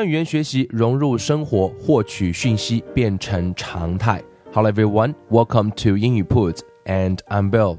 将语言学习融入生活，获取讯息变成常态。Hello everyone, welcome to 英语 铺子, and I'm Bill.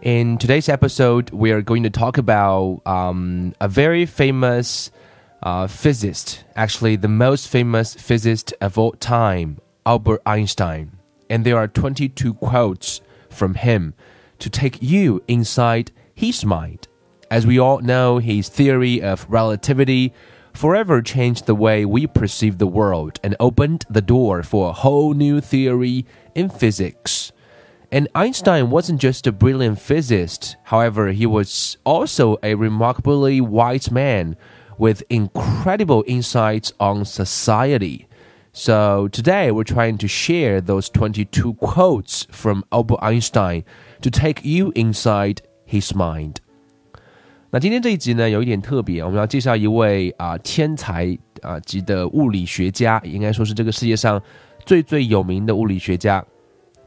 In today's episode, we are going to talk about um, a very famous uh, physicist, actually the most famous physicist of all time, Albert Einstein. And there are 22 quotes from him to take you inside his mind. As we all know, his theory of relativity forever changed the way we perceive the world and opened the door for a whole new theory in physics. And Einstein wasn't just a brilliant physicist, however, he was also a remarkably wise man with incredible insights on society. So today we're trying to share those 22 quotes from Albert Einstein to take you inside his mind. 那今天这一集呢，有一点特别，我们要介绍一位啊天才啊级的物理学家，应该说是这个世界上最最有名的物理学家，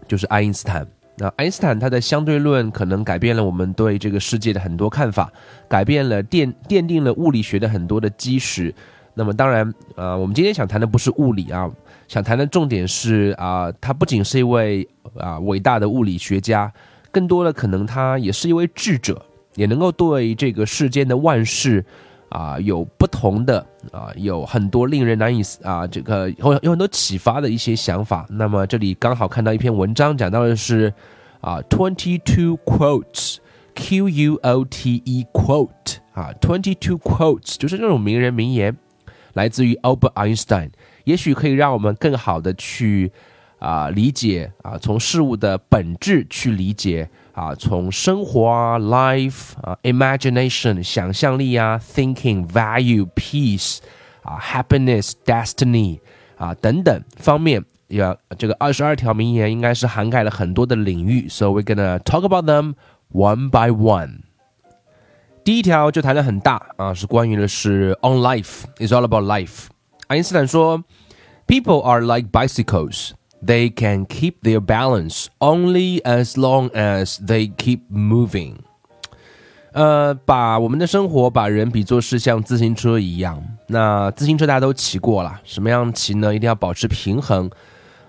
就是爱因斯坦。那爱因斯坦他的相对论可能改变了我们对这个世界的很多看法，改变了奠奠定了物理学的很多的基石。那么当然，呃，我们今天想谈的不是物理啊，想谈的重点是啊，他不仅是一位啊伟大的物理学家，更多的可能他也是一位智者。也能够对这个世间的万事，啊，有不同的啊，有很多令人难以啊，这个有有很多启发的一些想法。那么这里刚好看到一篇文章，讲到的是啊，twenty two quotes，Q U O T E quote 啊，twenty two quotes 就是这种名人名言，来自于 Albert Einstein，也许可以让我们更好的去啊理解啊，从事物的本质去理解。啊，从生活啊，life 啊，imagination 想象力啊，thinking value peace 啊，happiness destiny 啊等等方面，要这个二十二条名言应该是涵盖了很多的领域，so we're gonna talk about them one by one。第一条就谈的很大啊，是关于的是 on life is all about life。爱因斯坦说，people are like bicycles。 They can keep their balance only as long as they keep moving。呃，把我们的生活把人比作是像自行车一样。那自行车大家都骑过了，什么样骑呢？一定要保持平衡。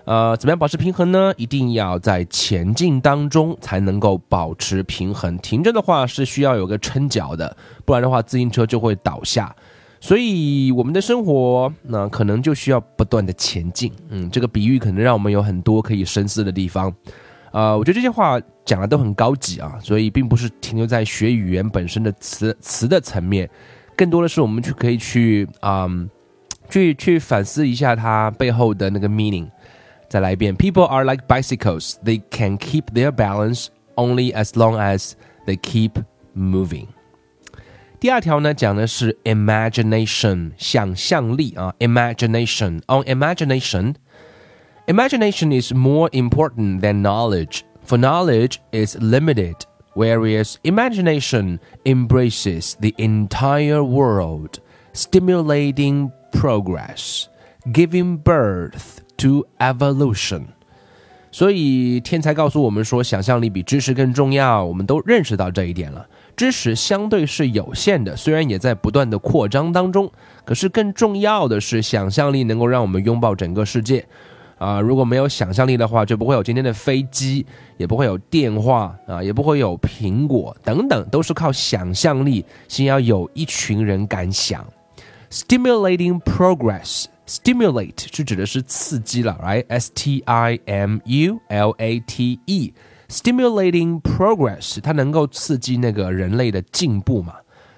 呃，怎么样保持平衡呢？一定要在前进当中才能够保持平衡。停着的话是需要有个撑脚的，不然的话自行车就会倒下。所以我们的生活那可能就需要不断的前进，嗯，这个比喻可能让我们有很多可以深思的地方，啊，我觉得这些话讲的都很高级啊，所以并不是停留在学语言本身的词词的层面，更多的是我们去可以去啊，去去反思一下它背后的那个 meaning。再来一遍，People are like bicycles; they can keep their balance only as long as they keep moving. 第二条呢，讲的是 imagination 想象力啊，imagination on imagination。Imagination is more important than knowledge, for knowledge is limited, whereas imagination embraces the entire world, stimulating progress, giving birth to evolution. 所以天才告诉我们说，想象力比知识更重要。我们都认识到这一点了。 知识相对是有限的，虽然也在不断的扩张当中，可是更重要的是想象力能够让我们拥抱整个世界。啊，如果没有想象力的话，就不会有今天的飞机，也不会有电话啊，也不会有苹果等等，都是靠想象力。先要有一群人敢想。Stimulating progress，stimulate 是指的是刺激了，right？S T I M U L A T E。Stimulating progress，它能够刺激那个人类的进步嘛？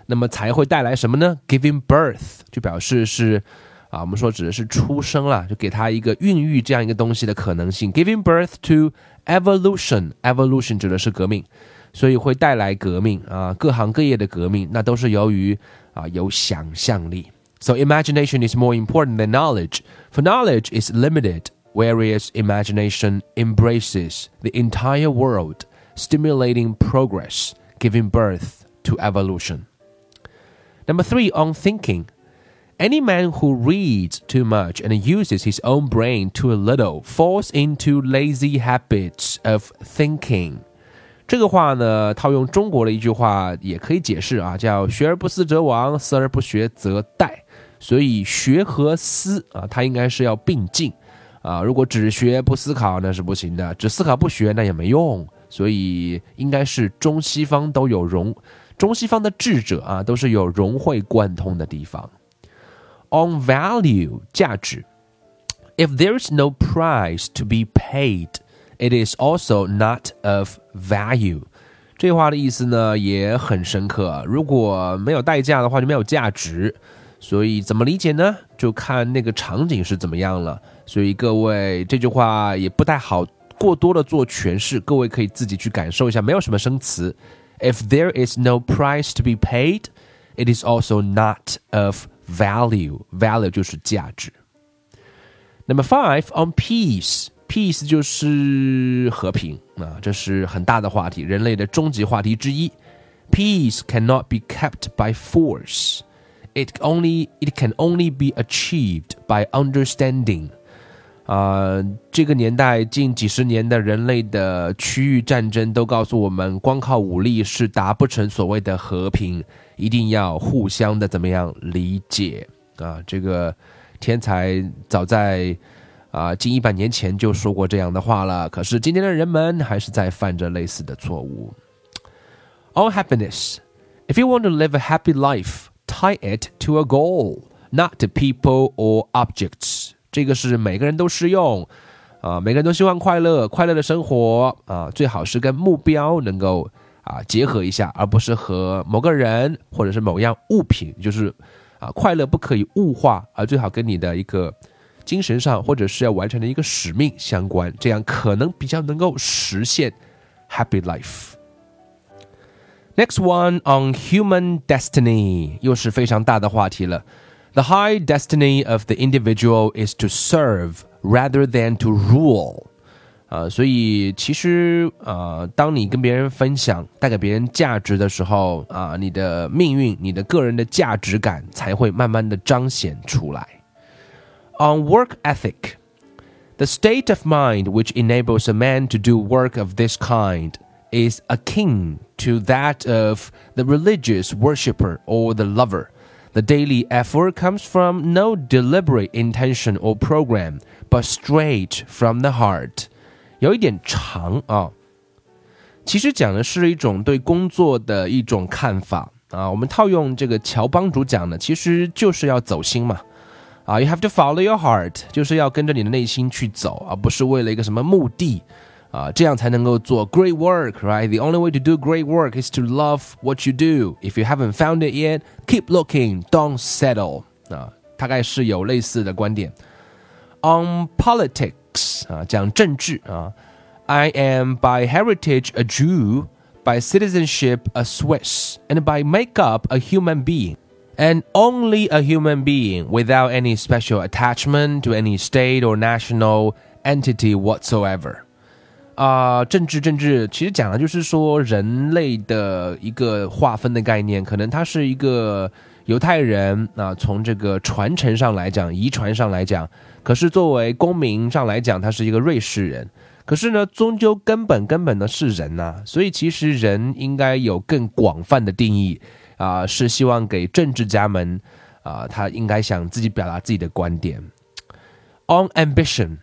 那么才会带来什么呢？Giving birth 就表示是啊，我们说指的是出生了，就给他一个孕育这样一个东西的可能性。Giving birth to evolution，evolution 指的是革命。 所以会带来革命啊，各行各业的革命，那都是由于啊有想象力。So imagination is more important than knowledge, for knowledge is limited, whereas imagination embraces the entire world, stimulating progress, giving birth to evolution. Number three, on thinking. Any man who reads too much and uses his own brain too little falls into lazy habits of thinking. 这个话呢，套用中国的一句话也可以解释啊，叫“学而不思则罔，思而不学则殆”。所以学和思啊，它应该是要并进 啊。如果只学不思考那是不行的，只思考不学那也没用。所以应该是中西方都有融，中西方的智者啊都是有融会贯通的地方。on value 价值。If there is no price to be paid, it is also not of value. 这话的意思呢也很深刻。如果没有代价的话，就没有价值。所以怎么理解呢？就看那个场景是怎么样了。所以各位这句话也不太好过多的做诠释，各位可以自己去感受一下。没有什么生词。If there is no price to be paid, it is also not of value value 就是价值。Number five on peace peace 就是和平啊，这是很大的话题，人类的终极话题之一。Peace cannot be kept by force. It only it can only be achieved by understanding. 啊，这个年代近几十年的人类的区域战争都告诉我们，光靠武力是达不成所谓的和平，一定要互相的怎么样理解啊？这个天才早在啊近一百年前就说过这样的话了，可是今天的人们还是在犯着类似的错误。On happiness, if you want to live a happy life, tie it to a goal, not to people or objects. 这个是每个人都适用，啊，每个人都希望快乐，快乐的生活啊，最好是跟目标能够啊结合一下，而不是和某个人或者是某样物品，就是啊，快乐不可以物化，而最好跟你的一个精神上或者是要完成的一个使命相关，这样可能比较能够实现 happy life。Next one on human destiny，又是非常大的话题了。The high destiny of the individual is to serve rather than to rule. 啊，所以其实啊，当你跟别人分享、带给别人价值的时候啊，你的命运、你的个人的价值感才会慢慢的彰显出来。On work ethic, the state of mind which enables a man to do work of this kind is akin to that of the religious worshipper or the lover. The daily effort comes from no deliberate intention or program, but straight from the heart。有一点长啊，其实讲的是一种对工作的一种看法啊。我们套用这个乔帮主讲的，其实就是要走心嘛。啊，You have to follow your heart，就是要跟着你的内心去走，而不是为了一个什么目的。啊，这样才能够做 great work, right? The only way to do great work is to love what you do. If you haven't found it yet, keep looking, don't settle. 啊，大概是有类似的观点。On politics 啊，讲政治啊，I am by heritage a Jew, by citizenship a Swiss, and by makeup a human being. And only a human being without any special attachment to any state or national entity whatsoever. 啊，政治政治，其实讲的就是说人类的一个划分的概念，可能他是一个犹太人啊，从这个传承上来讲，遗传上来讲，可是作为公民上来讲，他是一个瑞士人，可是呢，终究根本根本的是人呐，所以其实人应该有更广泛的定义啊，是希望给政治家们啊，他应该想自己表达自己的观点，on ambition。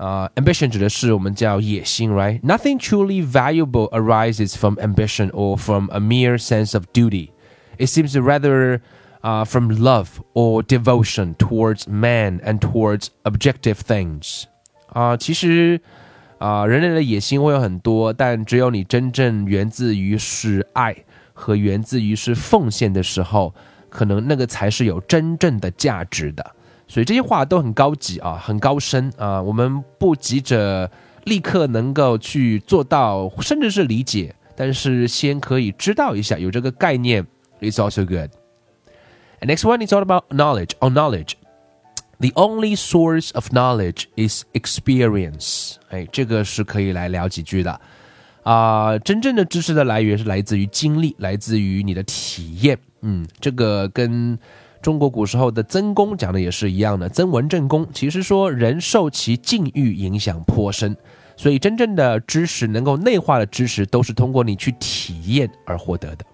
uh, ambition 指的是我们叫野心，right? Nothing truly valuable arises from ambition or from a mere sense of duty. It seems rather uh, from love or devotion towards man and towards objective things. 啊、uh,，其实啊、uh,，人类的野心会有很多，但只有你真正源自于是爱和源自于是奉献的时候，可能那个才是有真正的价值的。 所以这些话都很高级啊，很高深啊。我们不急着立刻能够去做到，甚至是理解但是先可以知道一下，有这个概念，it's also good. And next one is all about knowledge. On knowledge, the only source of knowledge is experience. 哎，这个是可以来聊几句的。啊，真正的知识的来源是来自于经历，来自于你的体验。嗯，这个跟中国古时候的曾公讲的也是一样的。曾文正公其实说，人受其境遇影响颇深，所以真正的知识能够内化的知识，都是通过你去体验而获得的。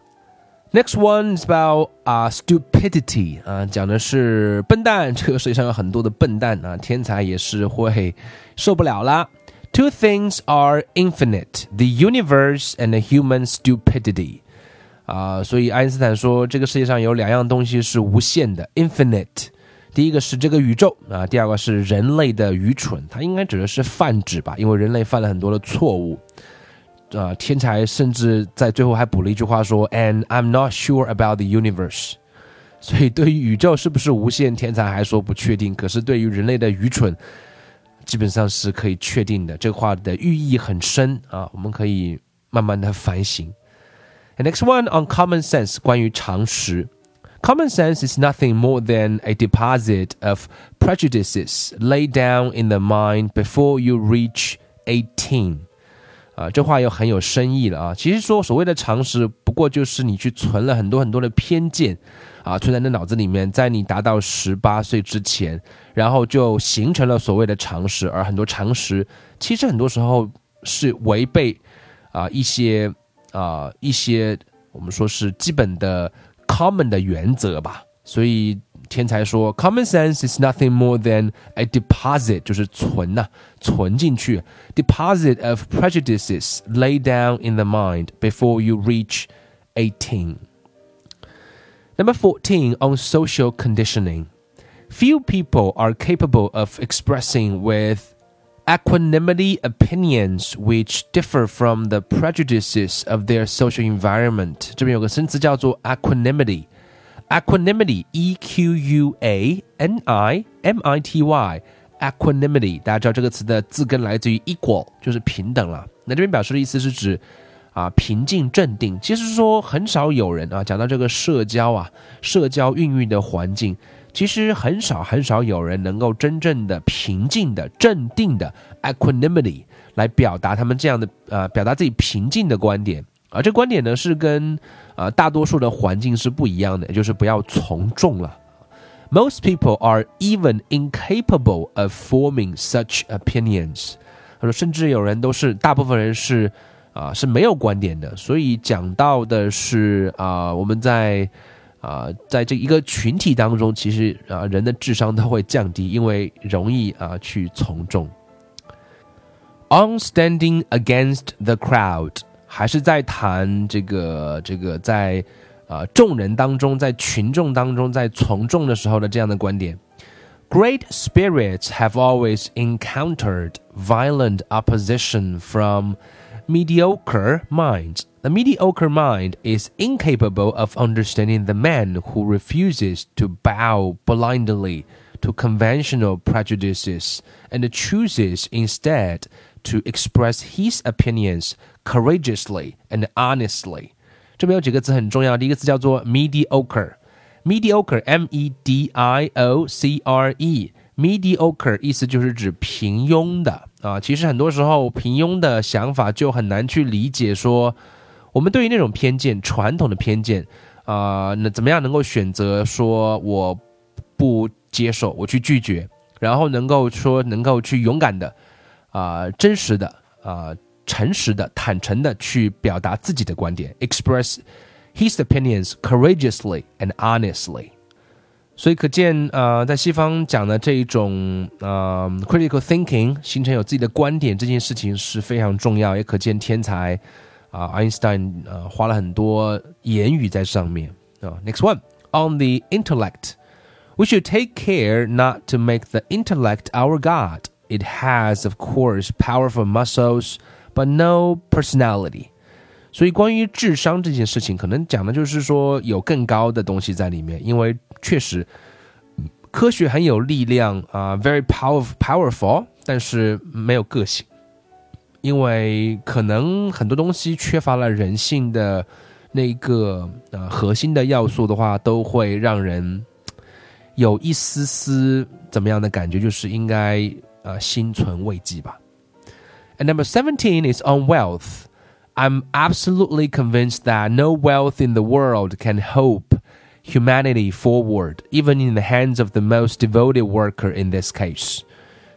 Next one is about 啊，stupidity 啊，讲的是笨蛋。这个世界上有很多的笨蛋啊，天才也是会受不了啦。Two things are infinite: the universe and human stupidity. 啊，所以爱因斯坦说，这个世界上有两样东西是无限的，infinite。第一个是这个宇宙啊，第二个是人类的愚蠢。它应该指的是泛指吧，因为人类犯了很多的错误。啊，天才甚至在最后还补了一句话说：“And I'm not sure about the universe。”所以对于宇宙是不是无限，天才还说不确定。可是对于人类的愚蠢，基本上是可以确定的。这话的寓意很深啊，我们可以慢慢的反省。And next one on common sense，关于常识。Common sense is nothing more than a deposit of prejudices laid down in the mind before you reach eighteen. 啊，这话又很有深意了啊！其实说所谓的常识，不过就是你去存了很多很多的偏见，啊，存在你的脑子里面，在你达到十八岁之前，然后就形成了所谓的常识。而很多常识，其实很多时候是违背啊一些 啊一些我们说是基本的 common 的原则吧。所以天才说，common sense is nothing more than a deposit，就是存呐、啊，存进去，deposit of prejudices laid down in the mind before you reach eighteen. Number 14 on social conditioning. Few people are capable of expressing with equanimity opinions which differ from the prejudices of their social environment. 这边有个生词叫做 equanimity。equanimity e q u a n i m i t y equanimity，大家知道这个词的字根来自于 equal，就是平等了。那这边表示的意思是指啊平静镇定。其实说很少有人啊讲到这个社交啊，社交孕育的环境， 其实很少很少有人能够真正的平静的镇定的 equanimity 来表达他们这样的呃表达自己平静的观点。而这观点呢，是跟啊大多数的环境是不一样的，也就是不要从众了。Most people are even incapable of forming such opinions。他说，甚至有人都是，大部分人是啊是没有观点的。所以讲到的是啊，我们在啊在这一个群体当中，其实啊人的智商都会降低，因为容易啊去从众。On standing against the crowd。还是在谈这个这个在啊众人当中，在群众当中，在从众的时候的这样的观点。Great spirits have always encountered violent opposition from mediocre minds. The mediocre mind is incapable of understanding the man who refuses to bow blindly to conventional prejudices and chooses instead to express his opinions courageously and honestly。这边有几个字很重要，第一个字叫做 mediocre，mediocre，m e d i o c r e，mediocre 意思就是指平庸的啊。其实很多时候，平庸的想法就很难去理解。说 我们对于那种偏见，传统的偏见啊，那怎么样能够选择说我不接受，我去拒绝，然后能够说能够去勇敢的啊，真实的啊。诚实的、坦诚的去表达自己的观点，express his opinions courageously and honestly。所以可见，呃，在西方讲的这一种呃 critical thinking，形成有自己的观点这件事情是非常重要，也可见天才啊，爱因斯坦呃花了很多言语在上面啊。Next one on the intellect。We should take care not to make the intellect our God. It has, of course, powerful muscles, but no personality。所以关于智商这件事情，可能讲的就是说有更高的东西在里面，因为确实科学很有力量啊，very powerful powerful，但是没有个性。 因为可能很多东西缺乏了人性的那个呃核心的要素的话，都会让人有一丝丝怎么样的感觉，就是应该呃心存慰藉吧。And number seventeen is on wealth. I'm absolutely convinced that no wealth in the world can hope humanity forward, even in the hands of the most devoted worker in this case.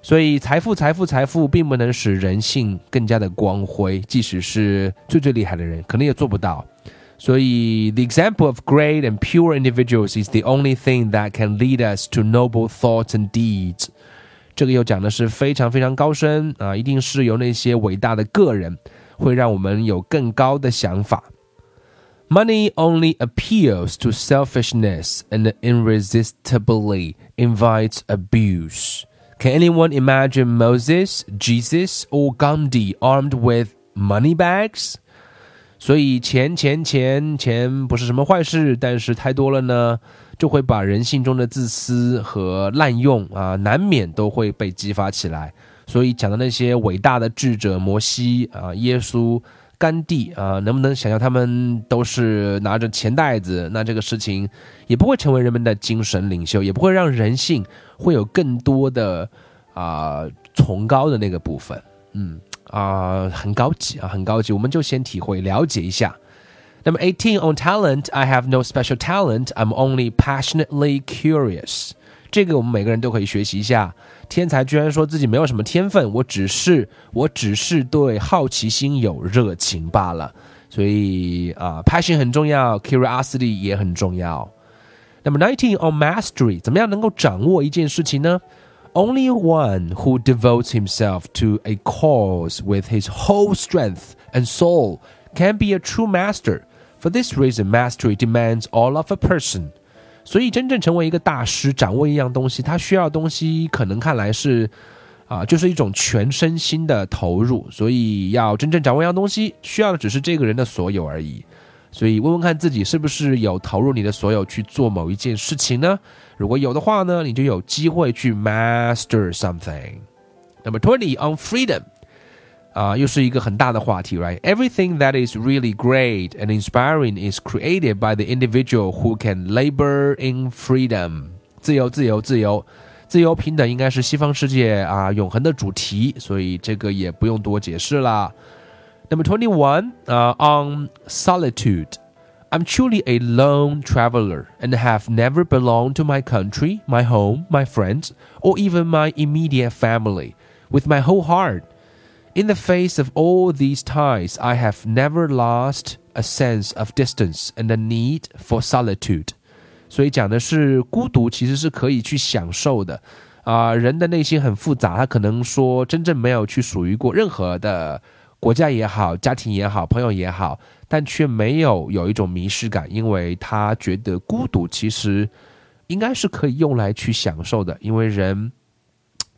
所以，财富、财富、财富，并不能使人性更加的光辉。即使是最最厉害的人，可能也做不到。所以，the example of great and pure individuals is the only thing that can lead us to noble thoughts and deeds。这个又讲的是非常非常高深啊，一定是由那些伟大的个人。会让我们有更高的想法。Money only appeals to selfishness and irresistibly invites abuse. Can anyone imagine Moses, Jesus, or Gandhi armed with money bags? 所以钱钱钱钱不是什么坏事，但是太多了呢，就会把人性中的自私和滥用啊，难免都会被激发起来。所以讲的那些伟大的智者，摩西啊、耶稣、甘地啊，能不能想象他们都是拿着钱袋子？那这个事情也不会成为人们的精神领袖，也不会让人性会有更多的啊崇高的那个部分。嗯啊，很高级啊，很高级。我们就先体会了解一下。那么，eighteen on talent, I have no special talent. I'm only passionately curious. 这个我们每个人都可以学习一下。天才居然说自己没有什么天分，我只是我只是对好奇心有热情罢了。所以啊，passion 很重要，curiosity 也很重要。那么 nineteen on mastery，怎么样能够掌握一件事情呢？Only one who devotes himself to a cause with his whole strength and soul can be a true master. For this reason, mastery demands all of a person. 所以，真正成为一个大师，掌握一样东西，他需要的东西可能看来是，啊，就是一种全身心的投入。所以，要真正掌握一样东西，需要的只是这个人的所有而已。所以，问问看自己是不是有投入你的所有去做某一件事情呢？如果有的话呢，你就有机会去 master something。那么，twenty on freedom。啊，又是一个很大的话题，right？Everything that is really great and inspiring is created by the individual who can labor in freedom。自由，自由，自由，自由平等应该是西方世界啊永恒的主题，所以这个也不用多解释了。那么 twenty one 啊，on solitude。I'm truly a lone traveler and have never belonged to my country, my home, my friends, or even my immediate family with my whole heart. In the face of all these ties, I have never lost a sense of distance and a need for solitude。所以讲的是孤独其实是可以去享受的啊、人的内心很复杂，他可能说真正没有去属于过任何的国家也好、家庭也好、朋友也好，但却没有有一种迷失感，因为他觉得孤独其实应该是可以用来去享受的，因为人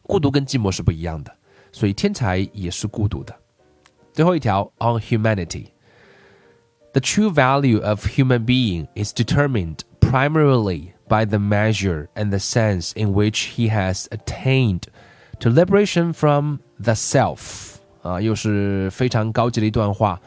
孤独跟寂寞是不一样的。所以天才也是孤独的。最后一条，on humanity。The true value of human being is determined primarily by the measure and the sense in which he has attained to liberation from the self。啊，又是非常高级的一段话，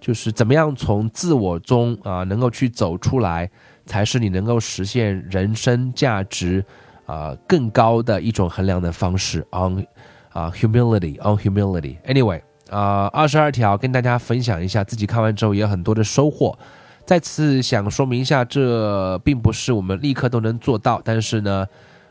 就是怎么样从自我中啊能够去走出来，才是你能够实现人生价值啊更高的一种衡量的方式。on 啊，humility on humility。Anyway，啊，二十二条跟大家分享一下，自己看完之后也有很多的收获。再次想说明一下，这并不是我们立刻都能做到，但是呢，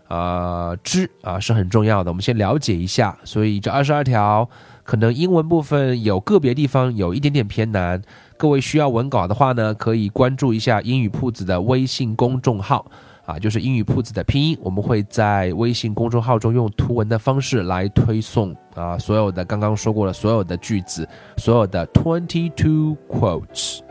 呃，知啊是很重要的。我们先了解一下。所以这二十二条可能英文部分有个别地方有一点点偏难。各位需要文稿的话呢，可以关注一下英语铺子的微信公众号。啊，就是英语铺子的拼音，我们会在微信公众号中用图文的方式来推送啊，所有的刚刚说过的所有的句子，所有的 twenty two quotes。